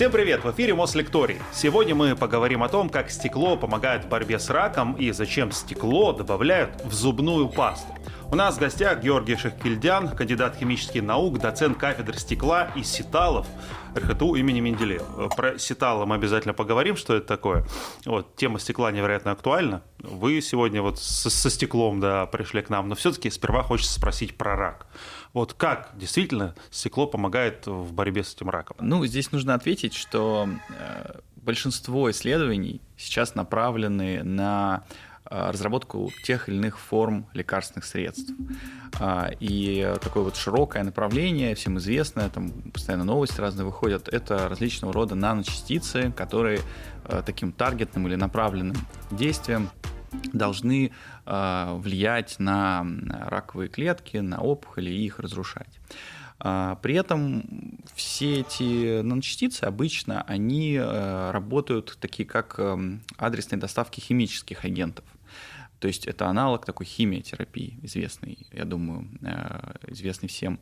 Всем привет! В эфире Мослекторий. Сегодня мы поговорим о том, как стекло помогает в борьбе с раком и зачем стекло добавляют в зубную пасту. У нас в гостях Георгий Шехкильдян, кандидат химических наук, доцент кафедры стекла и сеталов РХТУ имени Менделеева. Про сеталы мы обязательно поговорим, что это такое. Вот, тема стекла невероятно актуальна. Вы сегодня вот со, со стеклом да, пришли к нам, но все-таки сперва хочется спросить про рак. Вот как действительно стекло помогает в борьбе с этим раком? Ну, здесь нужно ответить, что э, большинство исследований сейчас направлены на Э, разработку тех или иных форм лекарственных средств. А, и такое вот широкое направление, всем известное, там постоянно новости разные выходят, это различного рода наночастицы, которые э, таким таргетным или направленным действием должны влиять на раковые клетки, на опухоли и их разрушать. А, при этом все эти наночастицы обычно они работают такие как эм, адресные доставки химических агентов. То есть это аналог такой химиотерапии, известный, я думаю, э, известный всем.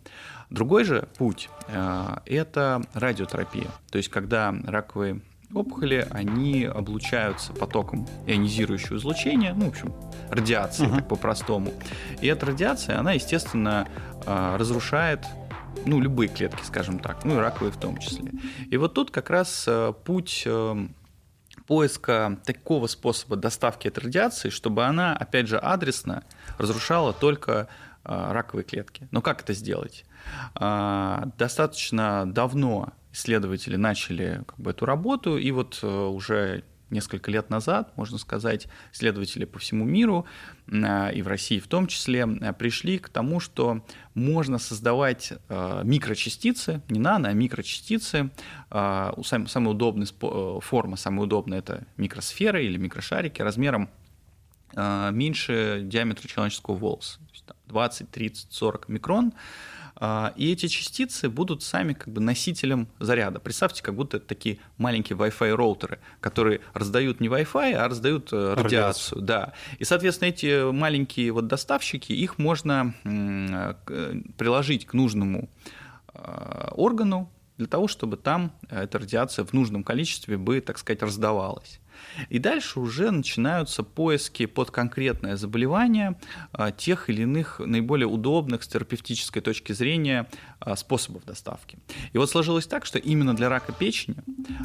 Другой же путь э, – это радиотерапия. То есть когда раковые опухоли, они облучаются потоком ионизирующего излучения, ну, в общем, радиации, uh-huh. так по-простому. И эта радиация, она, естественно, э, разрушает ну, любые клетки, скажем так, ну и раковые в том числе. И вот тут как раз путь поиска такого способа доставки этой радиации, чтобы она, опять же, адресно разрушала только а, раковые клетки. Но как это сделать? А, достаточно давно исследователи начали как бы, эту работу, и вот э, уже несколько лет назад, можно сказать, исследователи по всему миру а, и в России в том числе а, пришли к тому, что можно создавать микрочастицы, не нано, а микрочастицы. Самая удобная э, форма, самая удобная – это микросферы или микрошарики размером меньше диаметра человеческого волоса, 20, 30, 40 микрон – и эти частицы будут сами как бы носителем заряда. Представьте, как будто это такие маленькие Wi-Fi роутеры, которые раздают не Wi-Fi, а раздают э, радиацию. радиацию. Да. И, соответственно, эти маленькие вот доставщики, их можно э, приложить к нужному а, органу для того, чтобы там эта радиация в нужном количестве бы, так сказать, раздавалась. И дальше уже начинаются поиски под конкретное заболевание а, тех или иных наиболее удобных с терапевтической точки зрения а, способов доставки. И вот сложилось так, что именно для рака печени,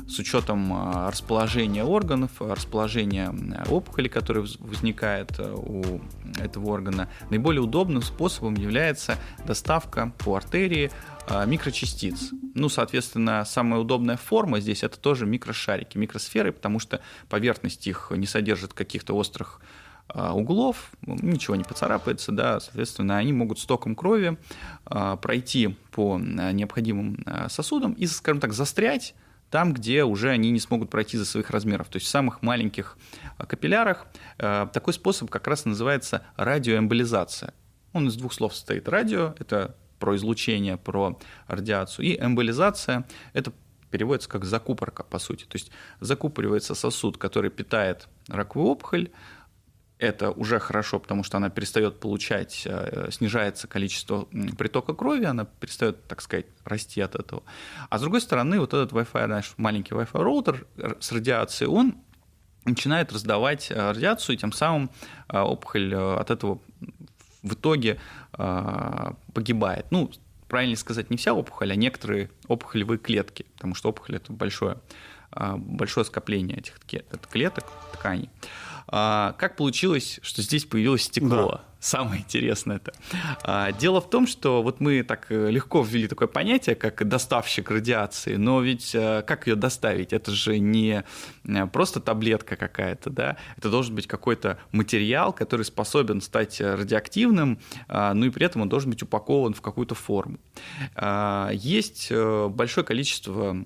с учетом а, расположения органов, расположения опухоли, которая возникает у этого органа, наиболее удобным способом является доставка по артерии микрочастиц. Ну, соответственно, самая удобная форма здесь это тоже микрошарики, микросферы, потому что поверхность их не содержит каких-то острых а, углов, ничего не поцарапается, да, соответственно, они могут с током крови а, пройти по а, необходимым сосудам и, скажем так, застрять там, где уже они не смогут пройти за своих размеров. То есть в самых маленьких капиллярах такой способ как раз называется радиоэмболизация. Он из двух слов состоит. Радио – это про излучение, про радиацию, и эмболизация – это переводится как закупорка, по сути. То есть закупоривается сосуд, который питает раковую опухоль, это уже хорошо, потому что она перестает получать, э, снижается количество притока крови, она перестает, так сказать, расти от этого. А с другой стороны, вот этот Wi-Fi, наш маленький Wi-Fi роутер с радиацией, он начинает раздавать э, радиацию, и тем самым э, опухоль от этого в итоге погибает. Ну, правильно сказать, не вся опухоль, а некоторые опухолевые клетки, потому что опухоль – это большое, а, большое скопление этих клеток, тканей. А, как получилось, что здесь появилось стекло? Да. Самое интересное это. А, дело в том, что вот мы так э, легко ввели такое понятие, как доставщик радиации, но ведь э, как ее доставить? Это же не э, просто таблетка какая-то, да? Это должен быть какой-то материал, который способен стать радиоактивным, ну и при этом он должен быть упакован в какую-то форму. Есть большое количество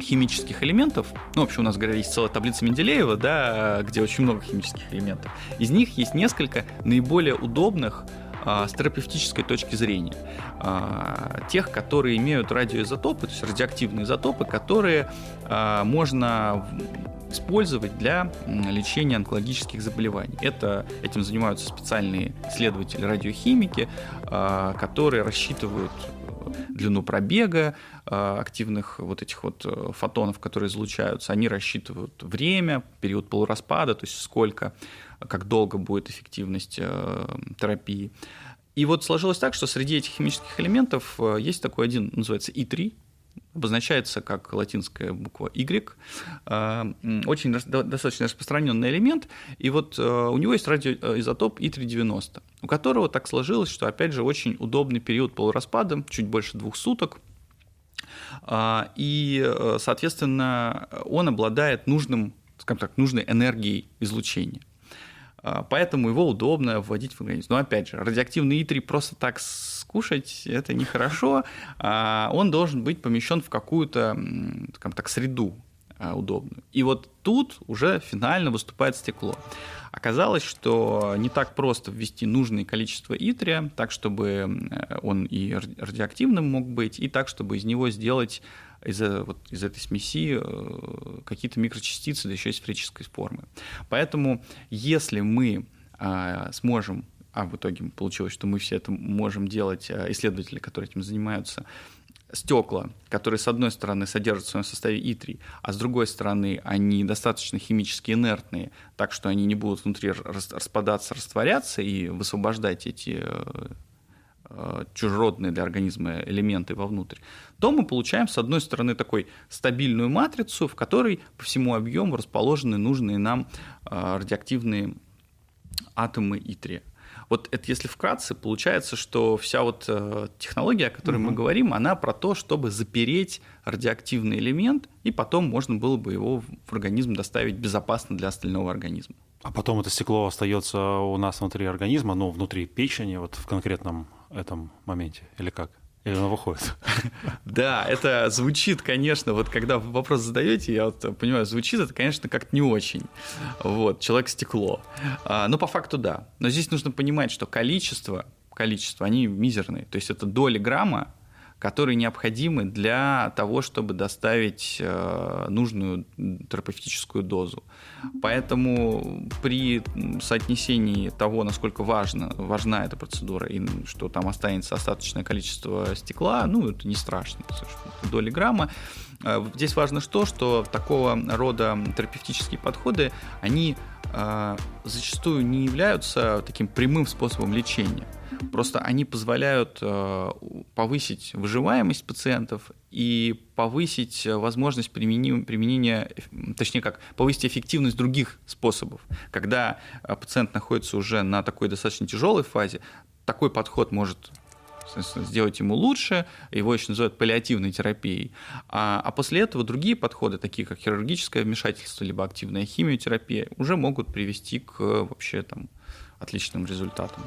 химических элементов. Ну, в общем, у нас, говоря, есть целая таблица Менделеева, да, где очень много химических элементов. Из них есть несколько наиболее удобных а, с терапевтической точки зрения. А, тех, которые имеют радиоизотопы, то есть радиоактивные изотопы, которые а, можно использовать для лечения онкологических заболеваний. Это, этим занимаются специальные исследователи радиохимики, которые рассчитывают длину пробега активных вот этих вот фотонов, которые излучаются. Они рассчитывают время, период полураспада, то есть сколько, как долго будет эффективность терапии. И вот сложилось так, что среди этих химических элементов есть такой один, называется И3, обозначается как латинская буква Y, очень достаточно распространенный элемент, и вот у него есть радиоизотоп И390, у которого так сложилось, что, опять же, очень удобный период полураспада, чуть больше двух суток, и, соответственно, он обладает нужным, скажем так, нужной энергией излучения. Поэтому его удобно вводить в организм. Но опять же, радиоактивный И3 просто так скушать это нехорошо, а он должен быть помещен в какую-то, так, среду а, удобную. И вот тут уже финально выступает стекло. Оказалось, что не так просто ввести нужное количество итрия, так, чтобы он и радиоактивным мог быть, и так, чтобы из него сделать из, вот, из этой смеси э, какие-то микрочастицы, да еще и сферической формы. Поэтому если мы сможем а в итоге получилось, что мы все это можем делать, э, исследователи, которые этим занимаются, стекла, которые, с одной стороны, содержат в своем составе И3, а с другой стороны, они достаточно химически инертные, так что они не будут внутри распадаться, растворяться и высвобождать эти э, э, чужеродные для организма элементы вовнутрь, то мы получаем, с одной стороны, такой стабильную матрицу, в которой по всему объему расположены нужные нам радиоактивные атомы И3. Вот это если вкратце, получается, что вся вот э, технология, о которой угу. мы говорим, она про то, чтобы запереть радиоактивный элемент, и потом можно было бы его в организм доставить безопасно для остального организма. А потом это стекло остается у нас внутри организма, ну, внутри печени, вот в конкретном этом моменте, или как? Или она выходит? Да, это звучит, конечно, вот когда вы вопрос задаете, я вот понимаю, звучит это, конечно, как-то не очень. Вот, человек-стекло. А, но по факту да. Но здесь нужно понимать, что количество, количество, они мизерные. То есть это доли грамма которые необходимы для того, чтобы доставить э, нужную терапевтическую дозу. Поэтому при соотнесении того, насколько важно, важна эта процедура и что там останется остаточное количество стекла, ну, это не страшно, доли грамма. Э, здесь важно что, что такого рода терапевтические подходы, они зачастую не являются таким прямым способом лечения. Просто они позволяют э, повысить выживаемость пациентов и повысить возможность применения, точнее как, повысить эффективность других способов. Когда э, пациент находится уже на такой достаточно тяжелой фазе, такой подход может сделать ему лучше, его еще называют паллиативной терапией. А, а после этого другие подходы, такие как хирургическое вмешательство, либо активная химиотерапия, уже могут привести к вообще там отличным результатам.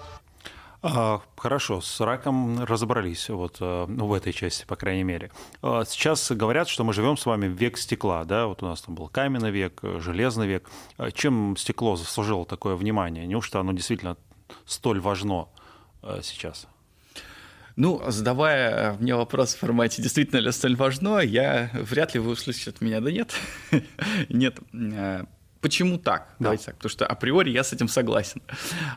А, хорошо, с раком разобрались, вот э, ну, в этой части, по крайней мере. А, сейчас говорят, что мы живем с вами в век стекла, да, вот у нас там был каменный век, железный век. А чем стекло заслужило такое внимание? Неужто оно действительно столь важно э, сейчас? Ну, задавая мне вопрос в формате «действительно ли столь важно», я вряд ли вы услышите от меня «да нет». нет, э, Почему так? Да. Давайте так, потому что априори я с этим согласен.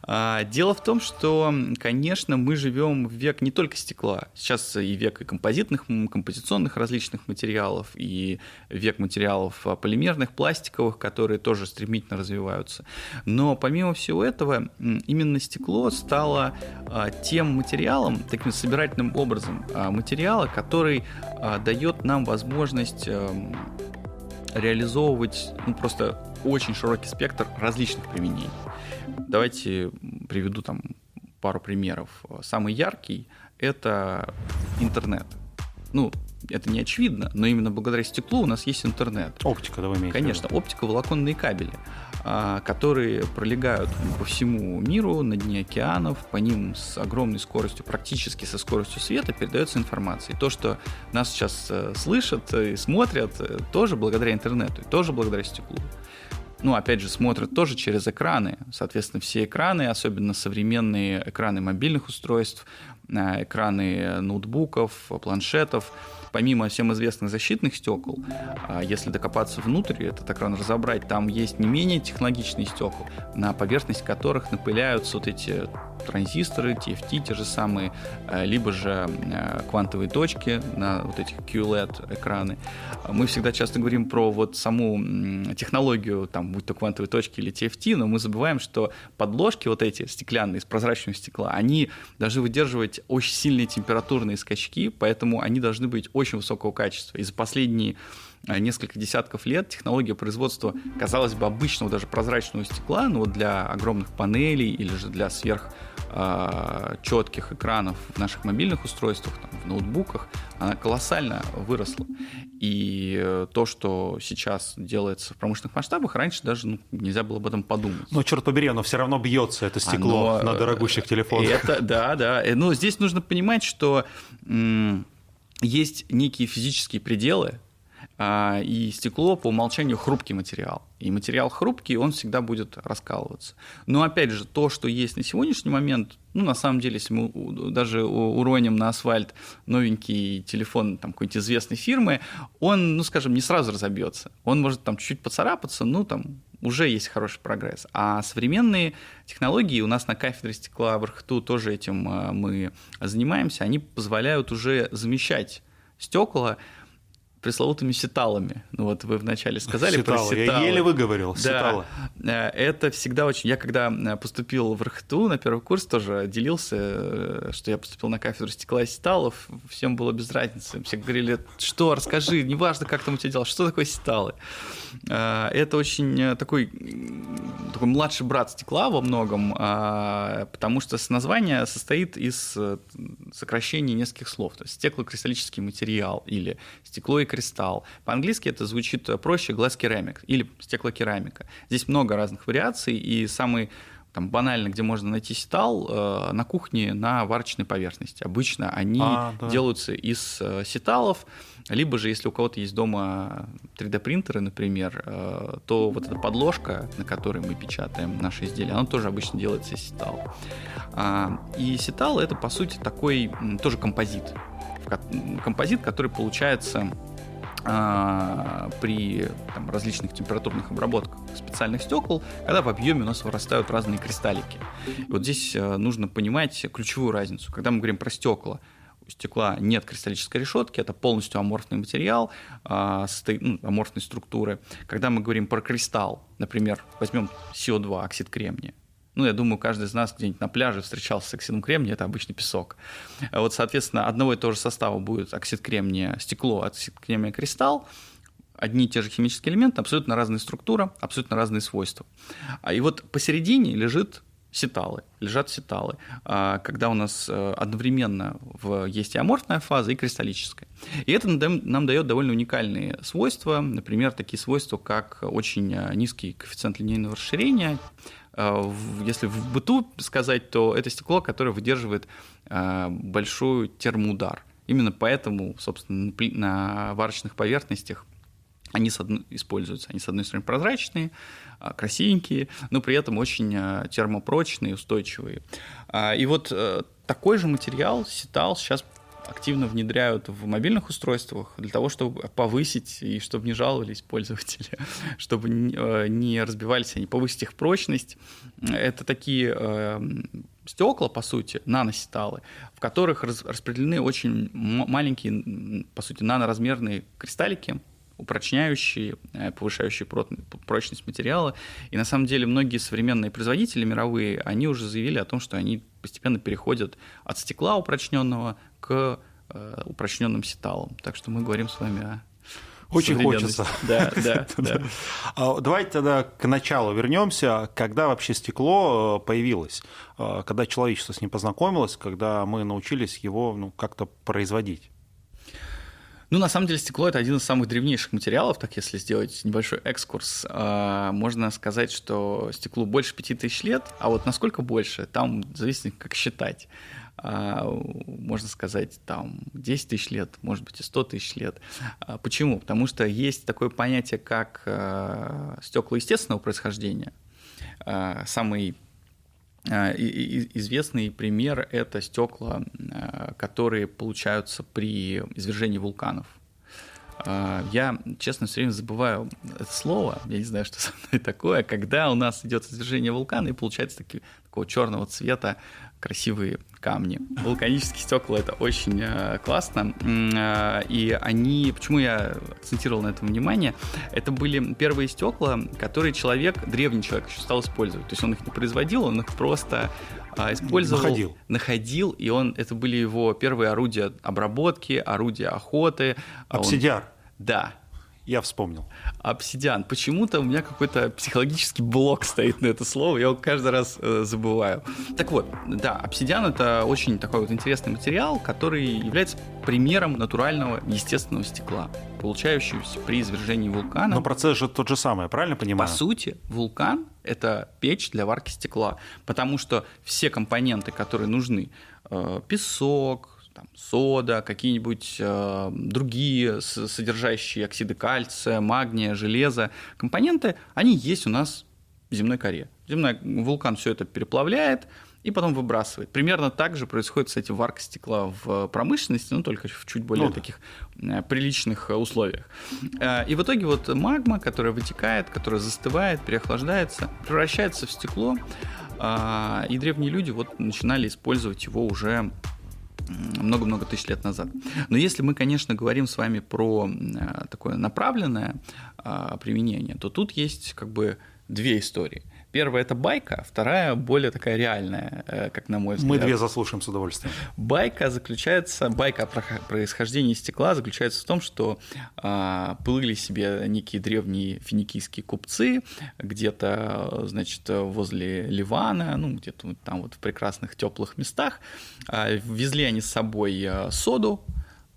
А, дело в том, что, конечно, мы живем в век не только стекла. Сейчас и век и композитных, композиционных различных материалов, и век материалов полимерных, пластиковых, которые тоже стремительно развиваются. Но помимо всего этого, именно стекло стало а, тем материалом, таким собирательным образом а, материала, который дает нам возможность эм, реализовывать ну, просто очень широкий спектр различных применений. Давайте приведу там пару примеров. Самый яркий – это интернет. Ну, это не очевидно, но именно благодаря стеклу у нас есть интернет. Оптика, да, вы имеете Конечно, оптика, волоконные кабели, а, которые пролегают по всему миру, на дне океанов, по ним с огромной скоростью, практически со скоростью света передается информация. И то, что нас сейчас э, слышат и смотрят, э, тоже благодаря интернету, тоже благодаря стеклу ну, опять же, смотрят тоже через экраны. Соответственно, все экраны, особенно современные экраны мобильных устройств, э, экраны ноутбуков, планшетов, помимо всем известных защитных стекол, а если докопаться внутрь, этот экран разобрать, там есть не менее технологичные стекла, на поверхность которых напыляются вот эти транзисторы, TFT те же самые, э, либо же э, квантовые точки на вот этих QLED экраны. Мы всегда часто говорим про вот саму технологию, там, будь то квантовые точки или TFT, но мы забываем, что подложки вот эти стеклянные из прозрачного стекла, они должны выдерживать очень сильные температурные скачки, поэтому они должны быть очень высокого качества. И за последние Э, несколько десятков лет технология производства, казалось бы, обычного даже прозрачного стекла, но вот для огромных панелей или же для сверх э, четких экранов в наших мобильных устройствах, там, в ноутбуках, она колоссально выросла. И э, то, что сейчас делается в промышленных масштабах, раньше даже ну, нельзя было об этом подумать. Но, черт побери, оно все равно бьется, это стекло оно, на дорогущих телефонах. Это, да, да. Но здесь нужно понимать, что есть некие физические пределы, и стекло по умолчанию хрупкий материал. И материал хрупкий, он всегда будет раскалываться. Но опять же, то, что есть на сегодняшний момент, ну, на самом деле, если мы даже уроним на асфальт новенький телефон там, какой-нибудь известной фирмы, он, ну, скажем, не сразу разобьется. Он может там чуть-чуть поцарапаться, ну, там уже есть хороший прогресс. А современные технологии, у нас на кафедре стекла в РХТУ тоже этим а, мы занимаемся, они позволяют уже замещать стекла пресловутыми сеталами. Ну вот вы вначале сказали сеталы. про сеталы. Я еле выговорил, да. сеталы. Э, это всегда очень... Я когда э, поступил в РХТУ на первый курс, тоже делился, э, что я поступил на кафедру стекла и сеталов, всем было без разницы. Все говорили, что, расскажи, неважно, как там у тебя дела, что такое сеталы. Это очень такой, такой младший брат стекла во многом, потому что название состоит из сокращений нескольких слов. То есть стеклокристаллический материал или стекло и кристалл. По-английски это звучит проще glass ceramic или стеклокерамика. Здесь много разных вариаций, и самый там банально, где можно найти сетал, э, на кухне на варочной поверхности. Обычно они а, да. делаются из э, сеталов, либо же, если у кого-то есть дома 3D-принтеры, например, э, то вот эта подложка, на которой мы печатаем наши изделия, она тоже обычно делается из сетала. А, и сетал — это, по сути, такой тоже композит. Композит, который получается а, при там, различных температурных обработках специальных стекол, когда в объеме у нас вырастают разные кристаллики. И вот здесь э, нужно понимать ключевую разницу. Когда мы говорим про стекла, у стекла нет кристаллической решетки, это полностью аморфный материал, э, ну, аморфной структуры. Когда мы говорим про кристалл, например, возьмем СО2, оксид кремния, ну, я думаю, каждый из нас где-нибудь на пляже встречался с оксидом кремния, это обычный песок. Вот, соответственно, одного и того же состава будет оксид кремния стекло, оксид кремния кристалл, одни и те же химические элементы, абсолютно разная структура, абсолютно разные свойства. А И вот посередине лежит сеталы, лежат сеталы, а, когда у нас э, одновременно есть и аморфная фаза, и кристаллическая. И это нам дает довольно уникальные свойства, например, такие свойства, как очень э, низкий коэффициент линейного расширения, если в быту сказать, то это стекло, которое выдерживает э, большой термоудар. Именно поэтому, собственно, на варочных поверхностях они с одной, используются. Они, с одной стороны, прозрачные, а, красивенькие, но при этом очень э, термопрочные, устойчивые. А, и вот такой же материал сетал сейчас активно внедряют в мобильных устройствах для того, чтобы повысить и чтобы не жаловались пользователи, чтобы э, не разбивались они, повысить их прочность. Это такие э, стекла, по сути, наносеталы, в которых распределены очень маленькие, по сути, наноразмерные кристаллики, упрочняющие, э, повышающие прочность материала. И на самом деле многие современные производители мировые, они уже заявили о том, что они постепенно переходят от стекла упрочненного к э, упрочненным сеталам. Так что мы говорим с вами о очень хочется. Да, да, да. А, давайте тогда к началу вернемся. Когда вообще стекло э, появилось? Э, когда человечество с ним познакомилось, когда мы научились его ну, как-то производить? Ну, на самом деле, стекло – это один из самых древнейших материалов, так если сделать небольшой экскурс. А, можно сказать, что стеклу больше 5000 лет, а вот насколько больше, там зависит, как считать. А, можно сказать, там 10 тысяч лет, может быть, и 100 тысяч лет. А, почему? Потому что есть такое понятие, как стекла естественного происхождения. Самый Известный пример – это стекла, которые получаются при извержении вулканов. Я, честно, все время забываю это слово, я не знаю, что со мной такое, когда у нас идет извержение вулкана, и получается такие, такого черного цвета красивые камни. Вулканические стекла это очень э, классно. Э, и они, почему я акцентировал на этом внимание, это были первые стекла, которые человек, древний человек еще стал использовать. То есть он их не производил, он их просто э, использовал, находил. находил, и он это были его первые орудия обработки, орудия охоты. Обсидиар. Он, да, я вспомнил. Обсидиан. Почему-то у меня какой-то психологический блок стоит на это слово, я его каждый раз э, забываю. Так вот, да, обсидиан это очень такой вот интересный материал, который является примером натурального естественного стекла, получающегося при извержении вулкана. Но процесс же тот же самый, правильно понимаю? По сути, вулкан — это печь для варки стекла, потому что все компоненты, которые нужны, э, песок, там, сода, какие-нибудь э, другие содержащие оксиды кальция, магния, железа, компоненты, они есть у нас в земной коре. Земной вулкан все это переплавляет и потом выбрасывает. Примерно так же происходит, кстати, варка стекла в промышленности, но только в чуть более ну, таких э, приличных условиях. Э, и в итоге вот магма, которая вытекает, которая застывает, переохлаждается, превращается в стекло, э, и древние люди вот начинали использовать его уже много-много тысяч лет назад. Но если мы, конечно, говорим с вами про э, такое направленное а, применение, то тут есть как бы две истории. Первая это байка, вторая более такая реальная, э, как на мой взгляд. Мы две заслушаем с удовольствием. Байка заключается, байка о происхождении стекла заключается в том, что э, плыли себе некие древние финикийские купцы где-то, значит, возле Ливана, ну где-то там вот в прекрасных теплых местах, э, везли они с собой э, соду,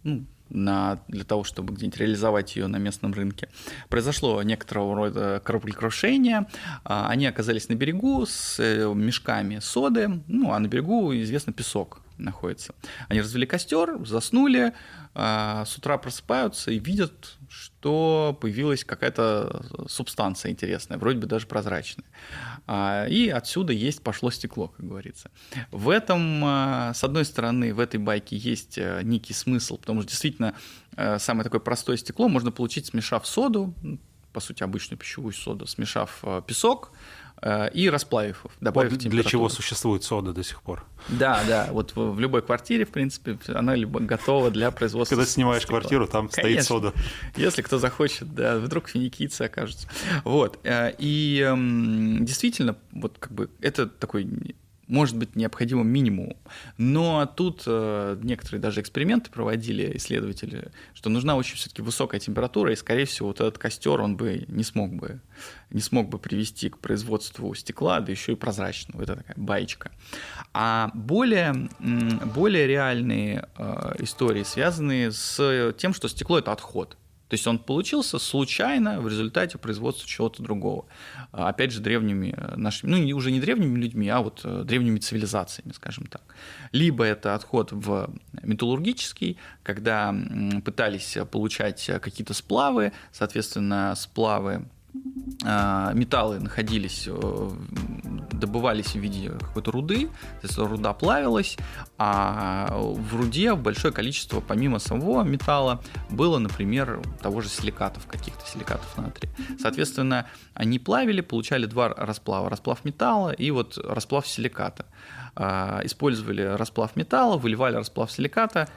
ну, на, для того, чтобы где-нибудь реализовать ее на местном рынке. Произошло некоторого рода кораблекрушение. А, они оказались на берегу с э, мешками соды, ну, а на берегу, известно, песок находится. Они развели костер, заснули, а, с утра просыпаются и видят, что появилась какая-то субстанция интересная, вроде бы даже прозрачная. А, и отсюда есть пошло стекло, как говорится. В этом, а, с одной стороны, в этой байке есть э, некий смысл, потому что действительно э, самое такое простое стекло можно получить, смешав соду, по сути, обычную пищевую соду, смешав э, песок, и расплавив их, добавив вот Для чего существует сода до сих пор. Да, да, вот в любой квартире, в принципе, она либо готова для производства Когда снимаешь стекла. квартиру, там Конечно. стоит сода. Если кто захочет, да, вдруг финикийцы окажутся. Вот, э, и эм, действительно, вот как бы это такой может быть необходимым минимумом. Но тут э, некоторые даже эксперименты проводили исследователи, что нужна очень все-таки высокая температура, и, скорее всего, вот этот костер он бы не смог бы, не смог бы привести к производству стекла, да еще и прозрачного. Это такая баечка. А более, более реальные э, истории связаны с тем, что стекло – это отход. То есть он получился случайно в результате производства чего-то другого. А, опять же, древними э, нашими, ну, уже не древними людьми, а вот э, древними цивилизациями, скажем так. Либо это отход в металлургический, когда пытались получать какие-то сплавы, соответственно, сплавы а, металлы находились, э, добывались в виде какой-то руды, то есть руда плавилась, а в руде большое количество, помимо самого металла, было, например, того же силикатов, каких-то силикатов натрия. Соответственно, они плавили, получали два расплава. Расплав металла и вот расплав силиката. А, использовали расплав металла, выливали расплав силиката,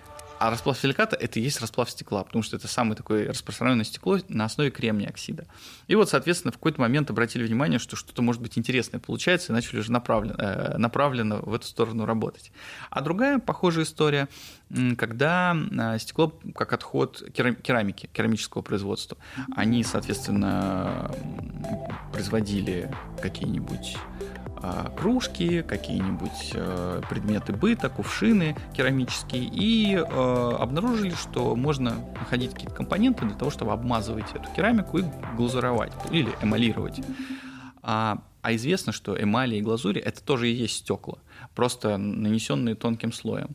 а расплав силиката – это и есть расплав стекла, потому что это самое такое распространенное стекло на основе кремния оксида. И вот, соответственно, в какой-то момент обратили внимание, что что-то может быть интересное получается, и начали уже направленно, э, направленно в эту сторону работать. А другая похожая история, когда э, стекло как отход керамики, керамического производства. Они, соответственно, производили какие-нибудь а, кружки, какие-нибудь э, предметы быта, кувшины керамические, и обнаружили, что можно находить какие-то компоненты для того, чтобы обмазывать эту керамику и глазуровать или эмалировать. А, а известно, что эмали и глазури это тоже и есть стекла, просто нанесенные тонким слоем.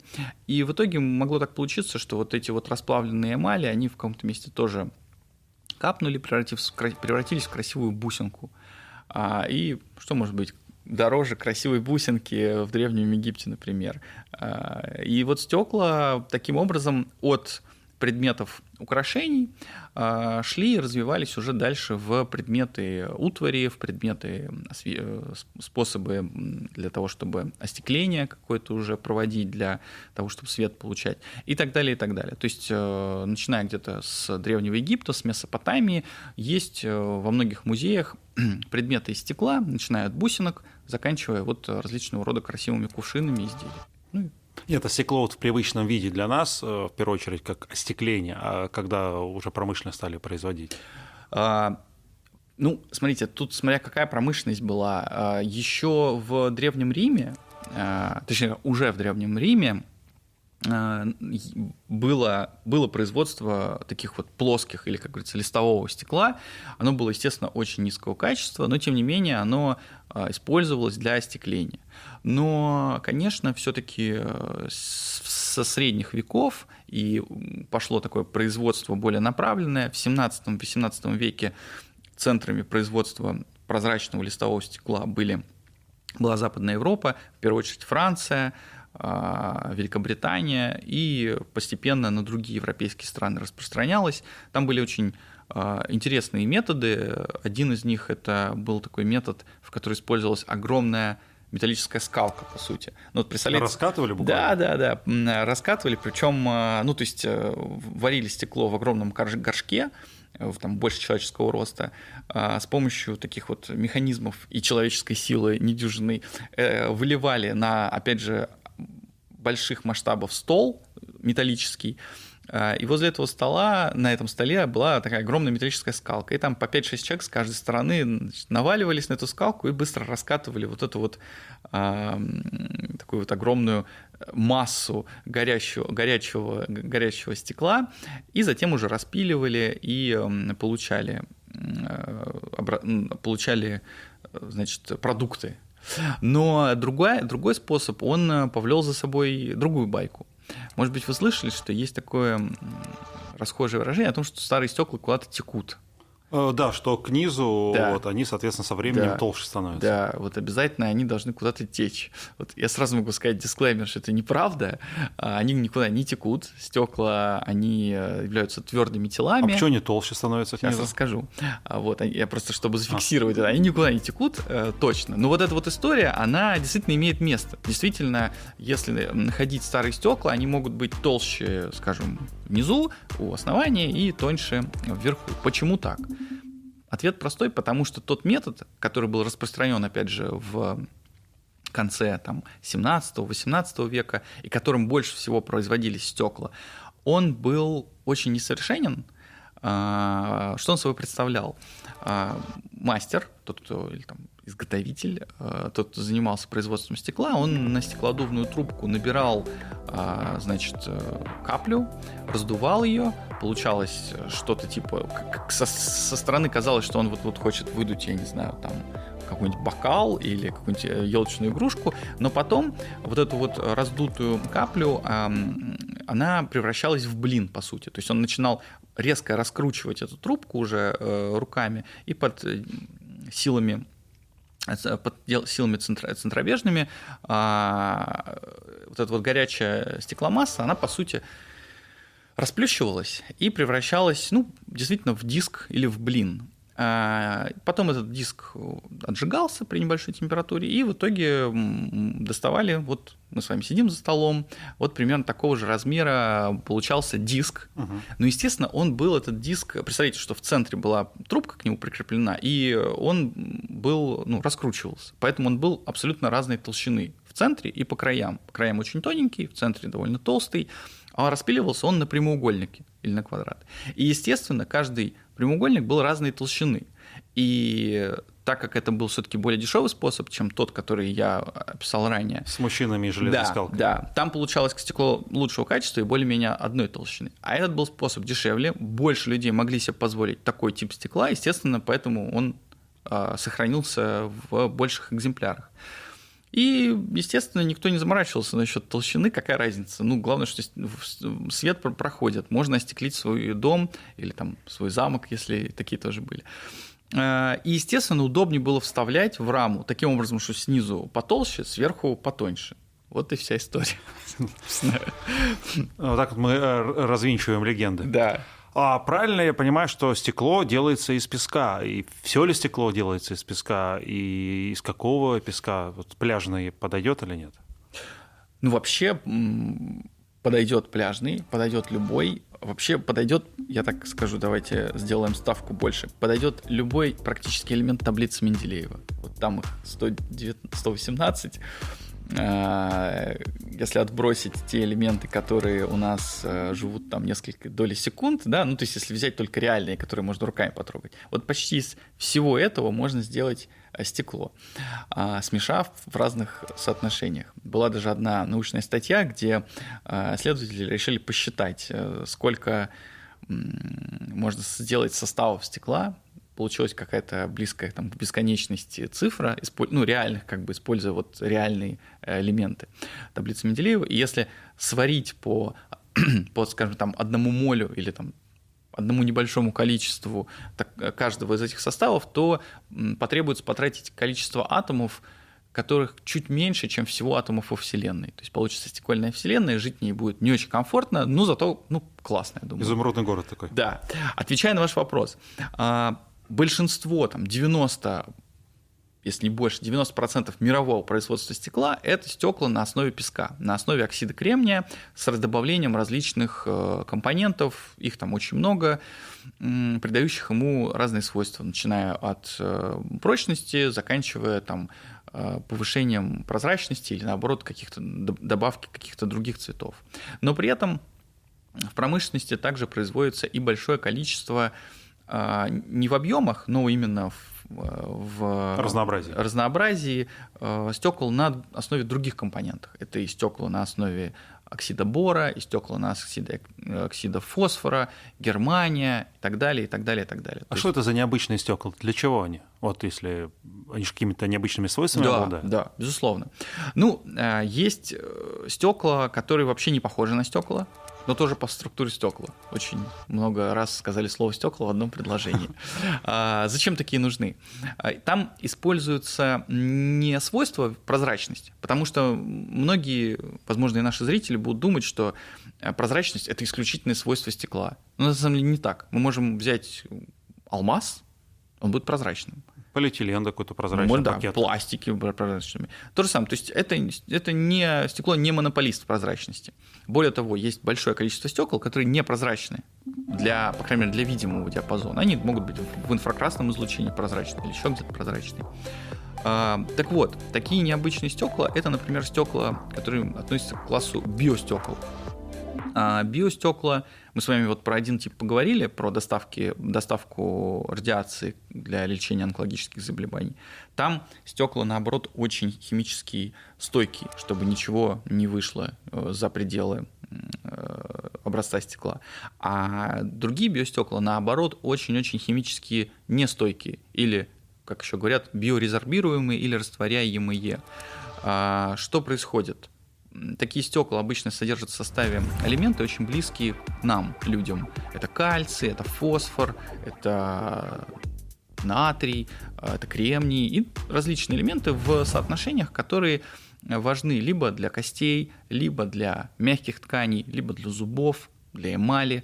И в итоге могло так получиться, что вот эти вот расплавленные эмали, они в каком-то месте тоже капнули, превратились в красивую бусинку. А, и что может быть дороже красивой бусинки в Древнем Египте, например. А, и вот стекла таким образом от предметов украшений а, шли и развивались уже дальше в предметы утвари, в предметы э, способы для того, чтобы остекление какое-то уже проводить, для того, чтобы свет получать и так далее, и так далее. То есть, э, начиная где-то с Древнего Египта, с Месопотамии, есть э, во многих музеях предметы из стекла, начиная от бусинок, заканчивая вот различного рода красивыми кувшинами и это стекло вот в привычном виде для нас, э, в первую очередь, как остекление, а когда уже промышленно стали производить? А, ну, смотрите, тут смотря какая промышленность была. А, еще в Древнем Риме, а, точнее, уже в Древнем Риме а, было, было производство таких вот плоских или, как говорится, листового стекла. Оно было, естественно, очень низкого качества, но, тем не менее, оно использовалось для остекления. Но, конечно, все-таки э, со средних веков и пошло такое производство более направленное. В 17-18 веке центрами производства прозрачного листового стекла были, была Западная Европа, в первую очередь Франция, а, Великобритания, и постепенно на другие европейские страны распространялось. Там были очень а, интересные методы. Один из них это был такой метод, в который использовалась огромная металлическая скалка, по сути. Ну, вот представляете... Раскатывали буквально? Да, да, да. Раскатывали, причем, а, ну, то есть э, варили стекло в огромном горшке, э, там больше человеческого роста, с помощью таких вот механизмов и человеческой силы недюжинной э, выливали на, опять же, больших масштабов стол металлический, а, и возле этого стола, на этом столе была такая огромная металлическая скалка. И там по 5-6 человек с каждой стороны значит, наваливались на эту скалку и быстро раскатывали вот эту вот а, такую вот огромную массу горящего, горячего, горящего стекла. И затем уже распиливали и получали, получали значит, продукты но другой, другой способ, он э, повлел за собой другую байку. Может быть, вы слышали, что есть такое расхожее выражение о том, что старые стекла куда-то текут. Э, да, что к низу да. вот, они, соответственно, со временем да. толще становятся. Да, вот обязательно они должны куда-то течь. Вот я сразу могу сказать дисклеймер, что это неправда. А, они никуда не текут. Стекла, они э, являются твердыми телами. А почему они толще становятся? Сейчас расскажу. А вот, я просто, чтобы зафиксировать а. это, они никуда не текут, э, точно. Но вот эта вот история, она действительно имеет место. Действительно, если находить старые стекла, они могут быть толще, скажем, внизу, у основания и тоньше вверху. Почему так? Ответ простой, потому что тот метод, который был распространен, опять же, в конце там, 17-18 века, и которым больше всего производились стекла, он был очень несовершенен. А, что он собой представлял? А, мастер, тот, кто или там изготовитель, а, тот, кто занимался производством стекла, он на стеклодувную трубку набирал, значит, э, каплю, раздувал ее, получалось что-то типа, как со, со стороны казалось, что он вот, вот хочет выдуть, я не знаю, там какой-нибудь бокал или какую-нибудь елочную э, игрушку, но потом вот эту вот раздутую каплю, она превращалась в блин, по сути. То есть он начинал резко раскручивать эту трубку уже э, руками и под э, силами под силами центро, центробежными а, вот эта вот горячая стекломасса, она по сути расплющивалась и превращалась, ну, действительно в диск или в блин. А, потом этот диск отжигался при небольшой температуре, и в итоге доставали, вот мы с вами сидим за столом, вот примерно такого же размера получался диск. Угу. Но, естественно, он был, этот диск, представляете, что в центре была трубка к нему прикреплена, и он был, ну, раскручивался, поэтому он был абсолютно разной толщины в центре и по краям. По краям очень тоненький, в центре довольно толстый, а распиливался он на прямоугольники или на квадрат. И, естественно, каждый прямоугольник был разной толщины. И так как это был все-таки более дешевый способ, чем тот, который я описал ранее. С мужчинами и железной да. Да, там получалось стекло лучшего качества и более-менее одной толщины. А этот был способ дешевле, больше людей могли себе позволить такой тип стекла, естественно, поэтому он э, сохранился в больших экземплярах. И, естественно, никто не заморачивался насчет толщины, какая разница. Ну, главное, что свет проходит. Можно остеклить свой дом или там свой замок, если такие тоже были. А, и, естественно, удобнее было вставлять в раму таким образом, что снизу потолще, сверху потоньше. Вот и вся история. Вот так вот мы э, развинчиваем легенды. Да. А правильно я понимаю, что стекло делается из песка? И все ли стекло делается из песка? И из какого песка? Вот пляжный подойдет или нет? Ну, вообще подойдет пляжный, подойдет любой. Вообще подойдет, я так скажу, давайте сделаем ставку больше. Подойдет любой практически элемент таблицы Менделеева. Вот там их 119, 118. Э, если отбросить те элементы, которые у нас э, живут там несколько доли секунд, да, ну то есть если взять только реальные, которые можно руками потрогать, вот почти из всего этого можно сделать э, стекло, а, смешав в разных соотношениях. Была даже одна научная статья, где исследователи решили посчитать, сколько можно сделать составов стекла получилась какая-то близкая там, к бесконечности цифра, ну, реальных, как бы используя вот реальные э, элементы таблицы Менделеева. И если сварить по, по, скажем, там, одному молю или там одному небольшому количеству каждого из этих составов, то потребуется потратить количество атомов, которых чуть меньше, чем всего атомов во Вселенной. То есть получится стекольная Вселенная, жить в ней будет не очень комфортно, но зато ну, классно, я думаю. Изумрудный город такой. Да. Отвечая на ваш вопрос, а, большинство, там 90, если не больше, 90% мирового производства стекла – это стекла на основе песка, на основе оксида кремния с добавлением различных э, компонентов, их там очень много, придающих ему разные свойства, начиная от э, прочности, заканчивая там э, повышением прозрачности или наоборот каких-то добавки каких-то других цветов. Но при этом в промышленности также производится и большое количество а, не в объемах, но именно в в разнообразии, разнообразии э, стекол на основе других компонентов. Это и стекла на основе оксида бора, и стекла на оксида, оксида фосфора, Германия и так далее, и так далее, и так далее. А То что есть... это за необычные стекла? Для чего они? Вот если они же какими-то необычными свойствами да, обладают? Да, безусловно. Ну, есть э, стекла, которые вообще не похожи на стекла но тоже по структуре стекла. Очень много раз сказали слово стекла в одном предложении. А, зачем такие нужны? А, там используются не свойства прозрачности, потому что многие, возможно, и наши зрители будут думать, что э, прозрачность это исключительное свойство стекла. Но на самом деле не так. Мы можем взять алмаз, он будет прозрачным. Полиэтилен какой-то прозрачный Может, пакет. Да, пластики прозрачными. То же самое. То есть это, это не стекло не монополист прозрачности. Более того, есть большое количество стекол, которые непрозрачны для, по крайней мере, для видимого диапазона. Они могут быть в инфракрасном излучении прозрачные или еще где-то прозрачные. А, так вот, такие необычные стекла это, например, стекла, которые относятся к классу биостекол. А биостекла, мы с вами вот про один тип поговорили, про доставки, доставку радиации для лечения онкологических заболеваний. Там стекла, наоборот, очень химически стойкие, чтобы ничего не вышло э, за пределы э, образца стекла. А другие биостекла, наоборот, очень-очень химически нестойкие или, как еще говорят, биорезорбируемые или растворяемые. А что происходит? Такие стекла обычно содержат в составе элементы очень близкие нам, людям. Это кальций, это фосфор, это натрий, это кремний и различные элементы в соотношениях, которые важны либо для костей, либо для мягких тканей, либо для зубов, для эмали.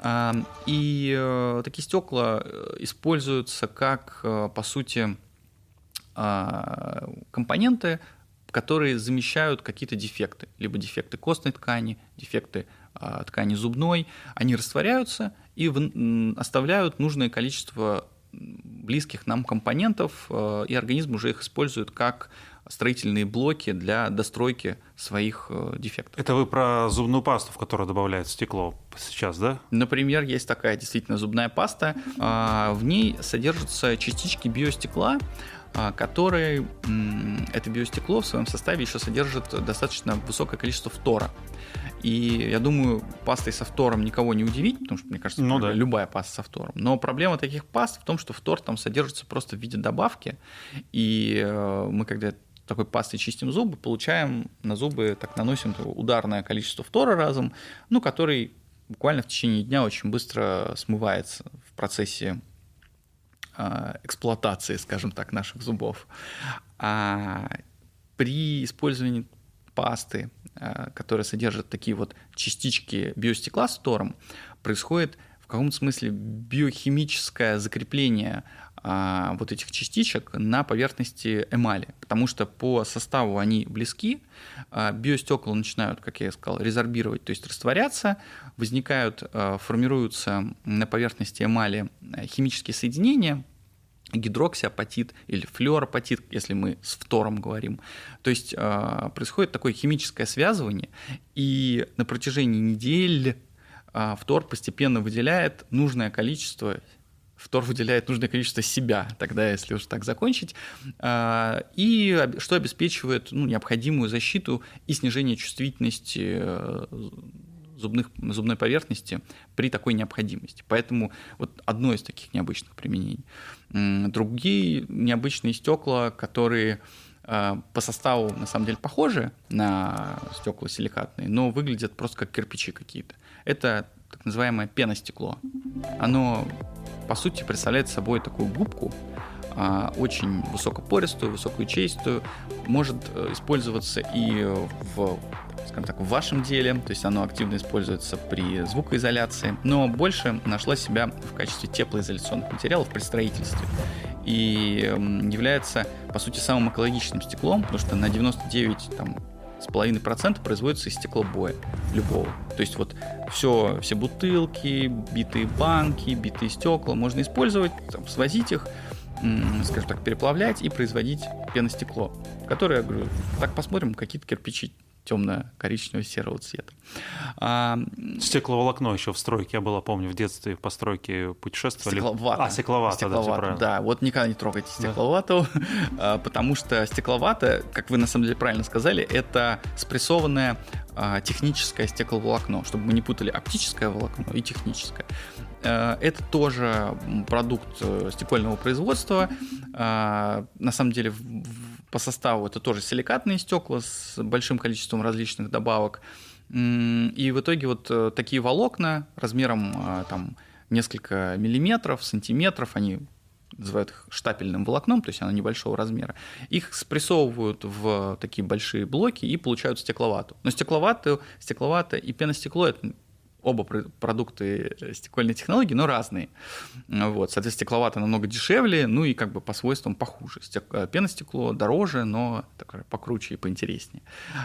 А, и э, такие стекла э, используются как, э, по сути, а, компоненты которые замещают какие-то дефекты, либо дефекты костной ткани, дефекты э, ткани зубной, они растворяются и в, оставляют нужное количество близких нам компонентов, э, и организм уже их использует как строительные блоки для достройки своих э, дефектов. Это вы про зубную пасту, в которую добавляют стекло сейчас, да? Например, есть такая действительно зубная паста. В ней содержатся частички биостекла, а, которые это биостекло в своем составе еще содержит достаточно высокое количество фтора. И я думаю, пастой со фтором никого не удивить, потому что, мне кажется, ну, да. любая паста со фтором. Но проблема таких паст в том, что фтор там содержится просто в виде добавки. И э, мы, когда такой пастой чистим зубы, получаем на зубы, так наносим ударное количество фтора разом, ну, который буквально в течение дня очень быстро смывается в процессе эксплуатации, скажем так, наших зубов. А при использовании пасты, которые содержат такие вот частички биостекла с тором, происходит в каком-то смысле биохимическое закрепление а, вот этих частичек на поверхности эмали, потому что по составу они близки, а, биостекла начинают, как я сказал, резорбировать, то есть растворяться, возникают, а, формируются на поверхности эмали химические соединения, гидроксиапатит или флюоропатит, если мы с фтором говорим. То есть происходит такое химическое связывание, и на протяжении недель фтор постепенно выделяет нужное количество Фтор выделяет нужное количество себя, тогда, если уж так закончить, а, и что обеспечивает ну, необходимую защиту и снижение чувствительности э, зубных, зубной поверхности при такой необходимости. Поэтому вот одно из таких необычных применений. Другие необычные стекла, которые э, по составу на самом деле похожи на стекла силикатные, но выглядят просто как кирпичи какие-то. Это так называемое пеностекло. Оно по сути представляет собой такую губку, а, очень высокопористую, высокоячеистую, может э, использоваться и в скажем так, в вашем деле, то есть оно активно используется при звукоизоляции, но больше нашла себя в качестве теплоизоляционных материалов при строительстве и является, по сути, самым экологичным стеклом, потому что на 99 там, с половиной процента производится из стеклобоя любого. То есть вот все, все бутылки, битые банки, битые стекла можно использовать, там, свозить их, скажем так, переплавлять и производить пеностекло, которое, я говорю, так посмотрим, какие-то кирпичи темно-коричневого серого цвета. А, Стекловолокно еще в стройке, я было, помню, в детстве по стройке путешествовали. Стекловато. А, стекловато, стекловато да, да, вот никогда не трогайте стекловату, да. потому что стекловато, как вы на самом деле правильно сказали, это спрессованное а, техническое стекловолокно, чтобы мы не путали оптическое волокно и техническое. Э, это тоже продукт э, стекольного производства. А, на самом деле по составу это тоже силикатные стекла с большим количеством различных добавок. И в итоге вот э, такие волокна размером а, там несколько миллиметров, сантиметров, они называют их штапельным волокном, то есть оно небольшого размера. Их спрессовывают в такие большие блоки и получают стекловату. Но стекловату, стекловата и пеностекло – это оба продукты стекольной технологии, но разные. Вот, соответственно, стекловато намного дешевле, ну и как бы по свойствам похуже. Стек... Э, пеностекло дороже, но такое покруче и поинтереснее.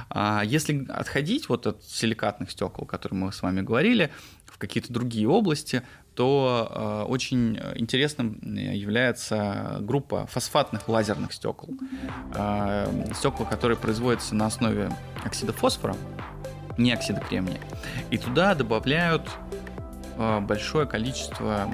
А если отходить вот от силикатных стекол, о которых мы с вами говорили, в какие-то другие области, то э, очень интересным является группа фосфатных лазерных стекол. Э, стекла, которые производятся на основе оксида фосфора, не оксида кремния. И туда добавляют э, большое количество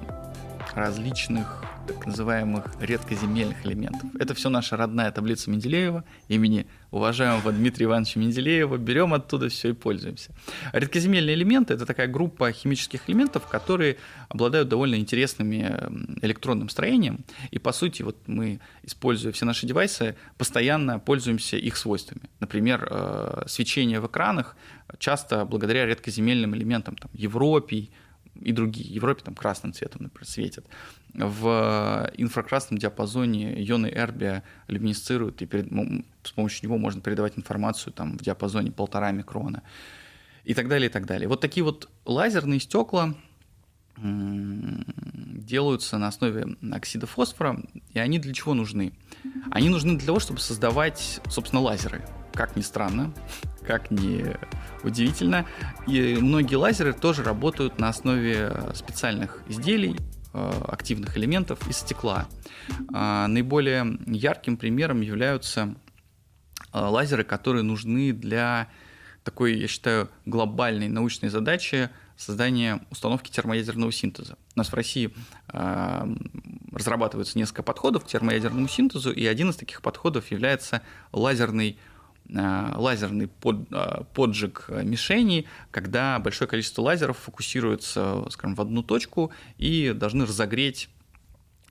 различных так называемых редкоземельных элементов. Это все наша родная таблица Менделеева имени уважаемого Дмитрия Ивановича Менделеева. Берем оттуда все и пользуемся. Редкоземельные элементы – это такая группа химических элементов, которые обладают довольно интересными электронным строением. И, по сути, вот мы, используя все наши девайсы, постоянно пользуемся их свойствами. Например, э, свечение в экранах часто благодаря редкоземельным элементам, там, Европий, и другие. Европе там красным цветом, например, светят. В инфракрасном диапазоне ионы эрбия люминесцируют, и перед, с помощью него можно передавать информацию там, в диапазоне полтора микрона и так далее, и так далее. Вот такие вот лазерные стекла делаются на основе оксида фосфора, и они для чего нужны? Они нужны для того, чтобы создавать, собственно, лазеры. Как ни странно, как ни удивительно. И многие лазеры тоже работают на основе специальных изделий, активных элементов из стекла. А, наиболее ярким примером являются э, лазеры, которые нужны для такой, я считаю, глобальной научной задачи создания установки термоядерного синтеза. У нас в России э, разрабатывается несколько подходов к термоядерному синтезу, и один из таких подходов является лазерный Э, лазерный под, э, поджиг мишени, когда большое количество лазеров фокусируется, скажем, в одну точку и должны разогреть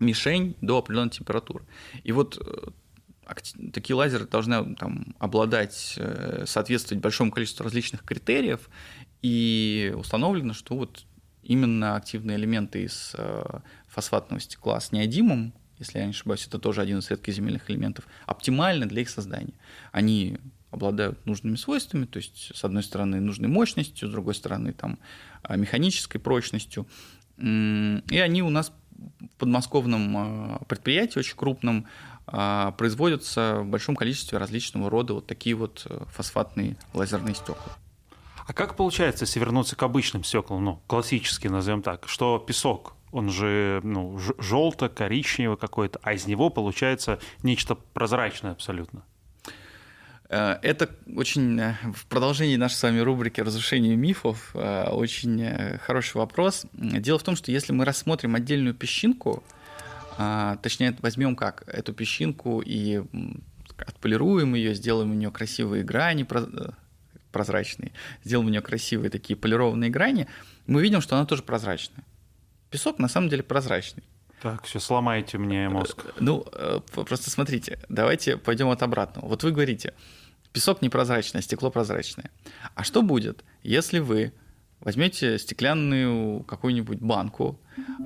мишень до определенной температуры. И вот э, такие лазеры должны там, обладать, соответствовать большому количеству различных критериев, и установлено, что вот именно активные элементы из фосфатного стекла с неодимом если я не ошибаюсь, это тоже один из редкоземельных элементов, оптимально для их создания. Они обладают нужными свойствами, то есть, с одной стороны, нужной мощностью, с другой стороны, там, а, механической прочностью. И они у нас в подмосковном а, предприятии, очень крупном, а, производятся в большом количестве различного рода вот такие вот э, фосфатные лазерные стекла. А как получается, если вернуться к обычным стеклам, ну, классически назовем так, что песок, он же ну, желто-коричневый какой-то, а из него получается нечто прозрачное абсолютно? Э, это очень э, в продолжении нашей с вами рубрики «Разрушение мифов» очень хороший вопрос. Дело в том, что если мы рассмотрим отдельную песчинку, точнее, возьмем как эту песчинку и отполируем ее, сделаем у нее красивые грани э, прозрачные, сделаем у нее красивые такие полированные грани, мы видим, что она тоже прозрачная. Песок на самом деле прозрачный. Так, все, сломайте мне мозг. Э, ну, э, просто смотрите, давайте пойдем от обратного. Вот вы говорите, песок непрозрачный, а стекло прозрачное. А что будет, если вы Возьмете стеклянную какую-нибудь банку,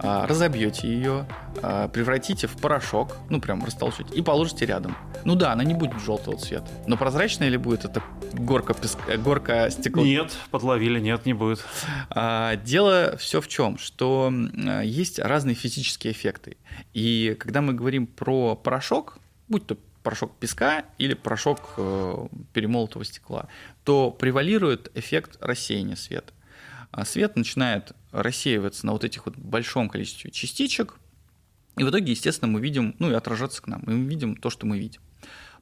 а, разобьете ее, а, превратите в порошок, ну прям растолчите, и положите рядом. Ну да, она не будет желтого цвета. Но прозрачная ли будет эта горка, песка, горка стекла? Нет, подловили, нет, не будет. А, дело все в чем, что есть разные физические эффекты. И когда мы говорим про порошок, будь то порошок песка или порошок э, перемолотого стекла, то превалирует эффект рассеяния света. А свет начинает рассеиваться на вот этих вот большом количестве частичек, и в итоге, естественно, мы видим, ну и отражаться к нам, и мы видим то, что мы видим.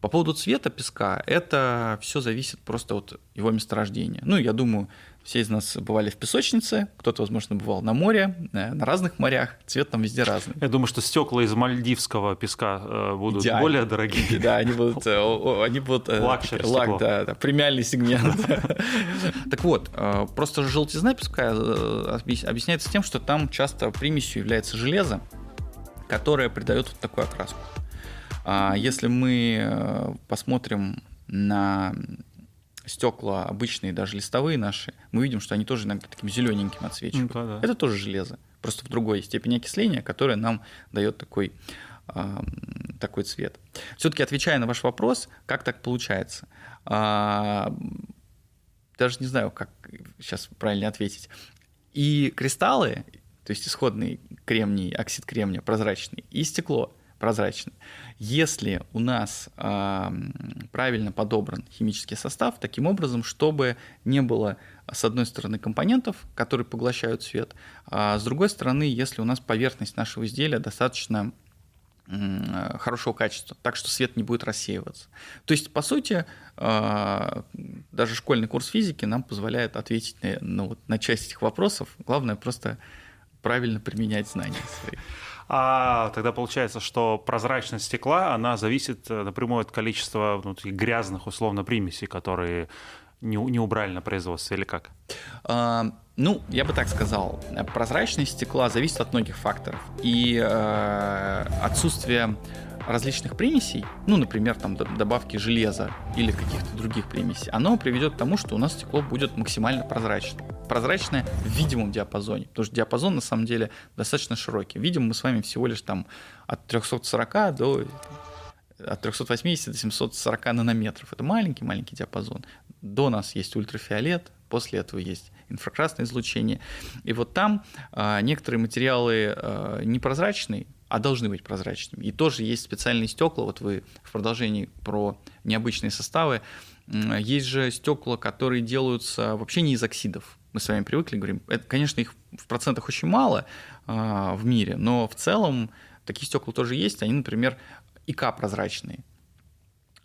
По поводу цвета песка, это все зависит просто от его месторождения. Ну, я думаю, все из нас бывали в песочнице, кто-то, возможно, бывал на море, э, на разных морях, цвет там везде разный. Я думаю, что стекла из мальдивского песка э, будут Идеально. более дорогие. Да, они будут... Э, они будут Luxury lux, да, да, премиальный сегмент. Так вот, просто желтизна песка объясняется тем, что там часто примесью является железо, которое придает вот такую окраску. А если мы посмотрим на стекла обычные, даже листовые наши, мы видим, что они тоже иногда таким зелененьким отсвечивают. Ну, да, да. Это тоже железо, просто в другой степени окисления, которое нам дает такой, такой цвет. Все-таки отвечая на ваш вопрос, как так получается? Э, даже не знаю, как сейчас правильно ответить. И кристаллы, то есть исходный кремний, оксид кремния прозрачный, и стекло прозрачное. Если у нас э, правильно подобран химический состав, таким образом, чтобы не было, с одной стороны, компонентов, которые поглощают свет, а с другой стороны, если у нас поверхность нашего изделия достаточно хорошего качества, так что свет не будет рассеиваться. То есть, по сути, а, даже школьный курс физики нам позволяет ответить на, ну, вот, на часть этих вопросов. Главное просто правильно применять знания свои. А тогда получается, что прозрачность стекла, она зависит э, напрямую от количества ну, грязных, условно, примесей, которые не, не убрали на производстве, или как? А, ну, я бы так сказал. Прозрачность стекла зависит от многих факторов. И э, отсутствие различных примесей, ну, например, там добавки железа или каких-то других примесей, оно приведет к тому, что у нас стекло будет максимально прозрачным. Прозрачное в видимом диапазоне, потому что диапазон на самом деле достаточно широкий. Видим мы с вами всего лишь там от 340 до от 380 до 740 нанометров. Это маленький-маленький диапазон. До нас есть ультрафиолет, после этого есть инфракрасное излучение. И вот там а, некоторые материалы а, непрозрачные, а должны быть прозрачными. И тоже есть специальные стекла, вот вы в продолжении про необычные составы, есть же стекла, которые делаются вообще не из оксидов. Мы с вами привыкли, говорим, это, конечно, их в процентах очень мало э, в мире, но в целом такие стекла тоже есть. Они, например, ИК прозрачные.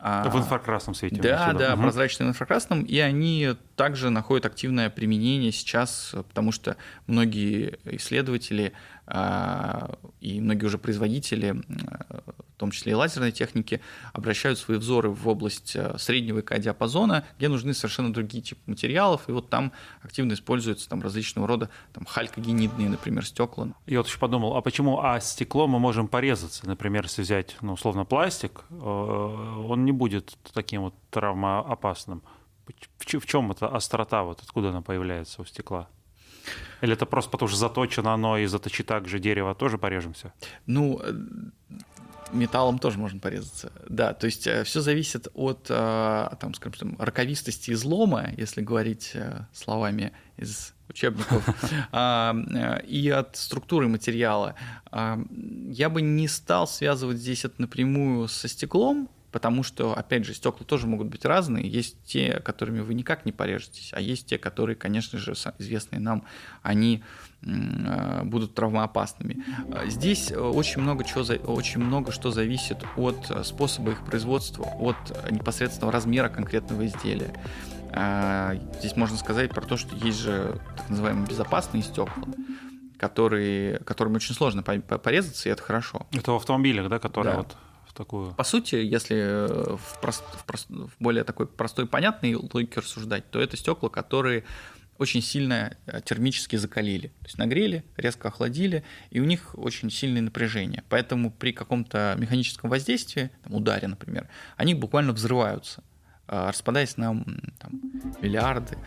А, в инфракрасном свете. Да, да, угу. прозрачные в инфракрасном, и они также находят активное применение сейчас, потому что многие исследователи а, и многие уже производители, в том числе и лазерной техники, обращают свои взоры в область а, среднего ИК-диапазона, где нужны совершенно другие типы материалов, и вот там активно используются там различного рода там, халькогенидные, например, стекла. Я вот еще подумал, а почему а стекло мы можем порезаться? Например, если взять, ну, условно, пластик, э, он не будет таким вот травмоопасным. В чем эта острота, вот откуда она появляется у стекла? Или это просто потому что заточено оно, и заточи так же дерево тоже порежемся? Ну, металлом тоже можно порезаться. Да, то есть все зависит от, там, скажем, раковистости излома, если говорить словами из учебников, а, и от структуры материала. Я бы не стал связывать здесь это напрямую со стеклом, потому что, опять же, стекла тоже могут быть разные. Есть те, которыми вы никак не порежетесь, а есть те, которые, конечно же, известные нам, они а, будут травмоопасными. Здесь очень много, чего, очень много что зависит от способа их производства, от непосредственного размера конкретного изделия. А, здесь можно сказать про то, что есть же так называемые безопасные стекла, которые, которыми очень сложно порезаться, и это хорошо. Это в автомобилях, да, которые да. вот такую... По сути, если в, прост, в, прост, в более такой простой, понятной логике рассуждать, то это стекла, которые очень сильно э, термически закалили. То есть нагрели, резко охладили, и у них очень сильное напряжение. Поэтому при каком-то механическом воздействии, там, ударе, например, они буквально взрываются. А, распадаясь на там, миллиарды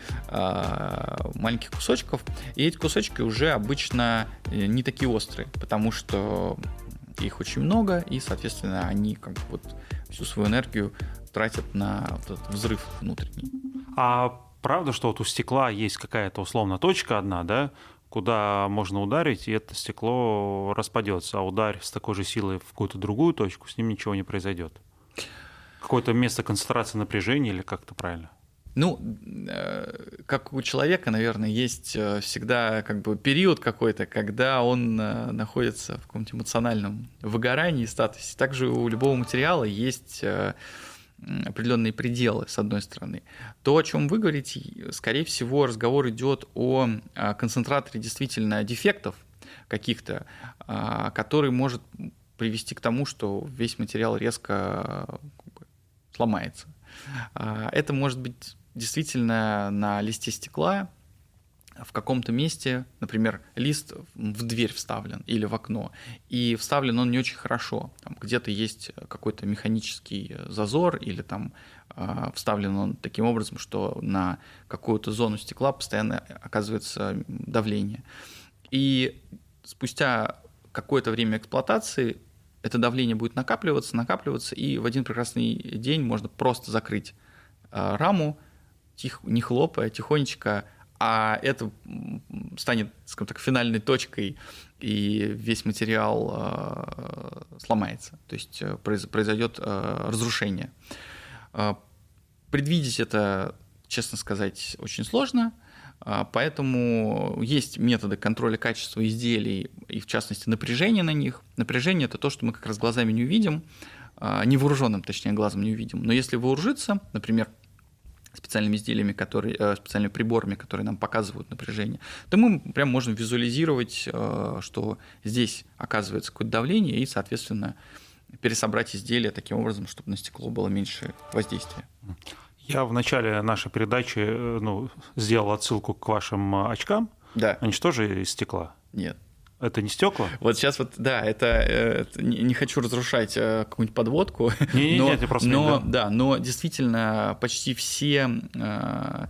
маленьких кусочков. И эти кусочки уже обычно э, не такие острые, потому что их очень много, и, соответственно, они как бы вот всю свою энергию тратят на вот этот взрыв внутренний. А правда, что вот у стекла есть какая-то условно точка одна, да, куда можно ударить, и это стекло распадется, а ударь с такой же силой в какую-то другую точку, с ним ничего не произойдет? Какое-то место концентрации напряжения или как-то правильно? Ну, э, как у человека, наверное, есть э, всегда как бы период какой-то, когда он э, находится в каком-то эмоциональном выгорании, статусе. Также у любого материала есть определенные пределы, с одной стороны. То, о чем вы говорите, скорее всего, разговор идет о концентраторе действительно дефектов каких-то, который может привести к тому, что весь материал резко сломается. А, это может быть действительно на листе стекла в каком-то месте, например, лист в дверь вставлен или в окно, и вставлен он не очень хорошо. Там где-то есть какой-то механический зазор или там э, вставлен он таким образом, что на какую-то зону стекла постоянно оказывается давление. И спустя какое-то время эксплуатации это давление будет накапливаться, накапливаться, и в один прекрасный день можно просто закрыть э, раму, тихо, не хлопая, тихонечко, а это станет, скажем так, финальной точкой, и весь материал э, сломается, то есть э, произойдет разрушение. Предвидеть это, честно сказать, очень сложно – а, поэтому есть методы контроля качества изделий и, в частности, напряжение на них. Напряжение – это то, что мы как раз глазами не увидим, а, невооруженным, точнее, глазом не увидим. Но если вооружиться, например, специальными изделиями, которые, э, специальными приборами, которые нам показывают напряжение, то мы прям можем визуализировать, э, что здесь оказывается какое-то давление, и, соответственно, пересобрать изделие таким образом, чтобы на стекло было меньше воздействия. Я в начале нашей передачи э, ну, сделал отсылку к вашим очкам. Да. Они же тоже из стекла? Нет. Это не стекла? Вот сейчас вот, да, это, это не, не хочу разрушать какую-нибудь подводку. Не, не, но, нет, я просто но, да. да, но действительно почти все э,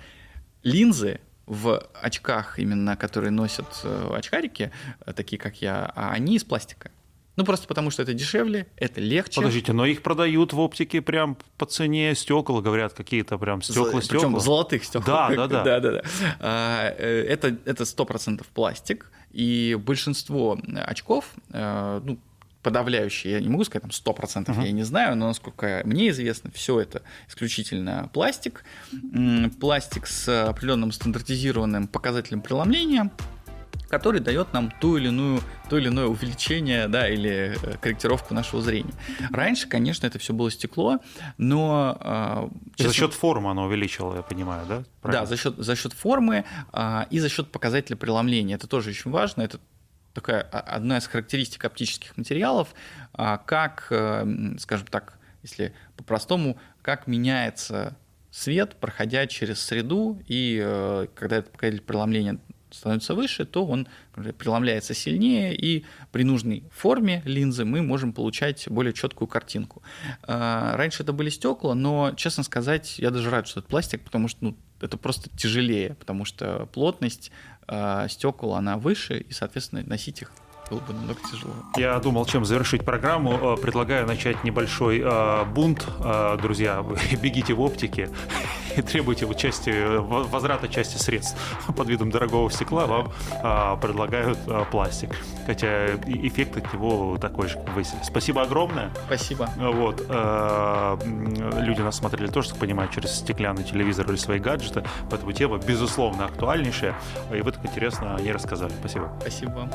линзы в очках, именно которые носят очкарики, такие как я, а они из пластика. Ну, просто потому что это дешевле, это легче. Подождите, но их продают в оптике прям по цене стекол, говорят, какие-то прям стекла стекла. Причем золотых стекол. Да, да, да. да, да, да. Э, это, это 100% пластик, и большинство очков, э, ну, подавляющее, я не могу сказать там 100%, uh-huh. я не знаю, но насколько мне известно, все это исключительно пластик. Пластик с определенным стандартизированным показателем преломления, который дает нам ту или иную, то или иное увеличение, да, или э, корректировку нашего зрения. Раньше, конечно, это все было стекло, но... А, честно... За счет формы оно увеличило, я понимаю, да? Правильно? Да, за счет, за счет формы а, и за счет показателя преломления. Это тоже очень важно. Это такая одна из характеристик оптических материалов, а, как, э, скажем так, если по-простому, как меняется свет, проходя через среду, и э, когда этот показатель преломления становится выше, то он преломляется сильнее, и при нужной форме линзы мы можем получать более четкую картинку. А, раньше это были стекла, но, честно сказать, я даже рад, что это пластик, потому что ну, это просто тяжелее, потому что плотность а, стекол, она выше, и, соответственно, носить их было бы намного тяжело. Я думал, чем завершить программу. Э, предлагаю начать небольшой э, бунт. Э, друзья, бегите в оптике и требуйте участия, возврата части средств. Под видом дорогого стекла вам э, предлагают э, пластик. Хотя эффект от него такой же, как вы. Спасибо огромное. Спасибо. Вот. Э, люди нас смотрели тоже, так понимаю, через стеклянный телевизор или свои гаджеты. Поэтому тема, безусловно, актуальнейшая. И вы так интересно о ней рассказали. Спасибо. Спасибо вам.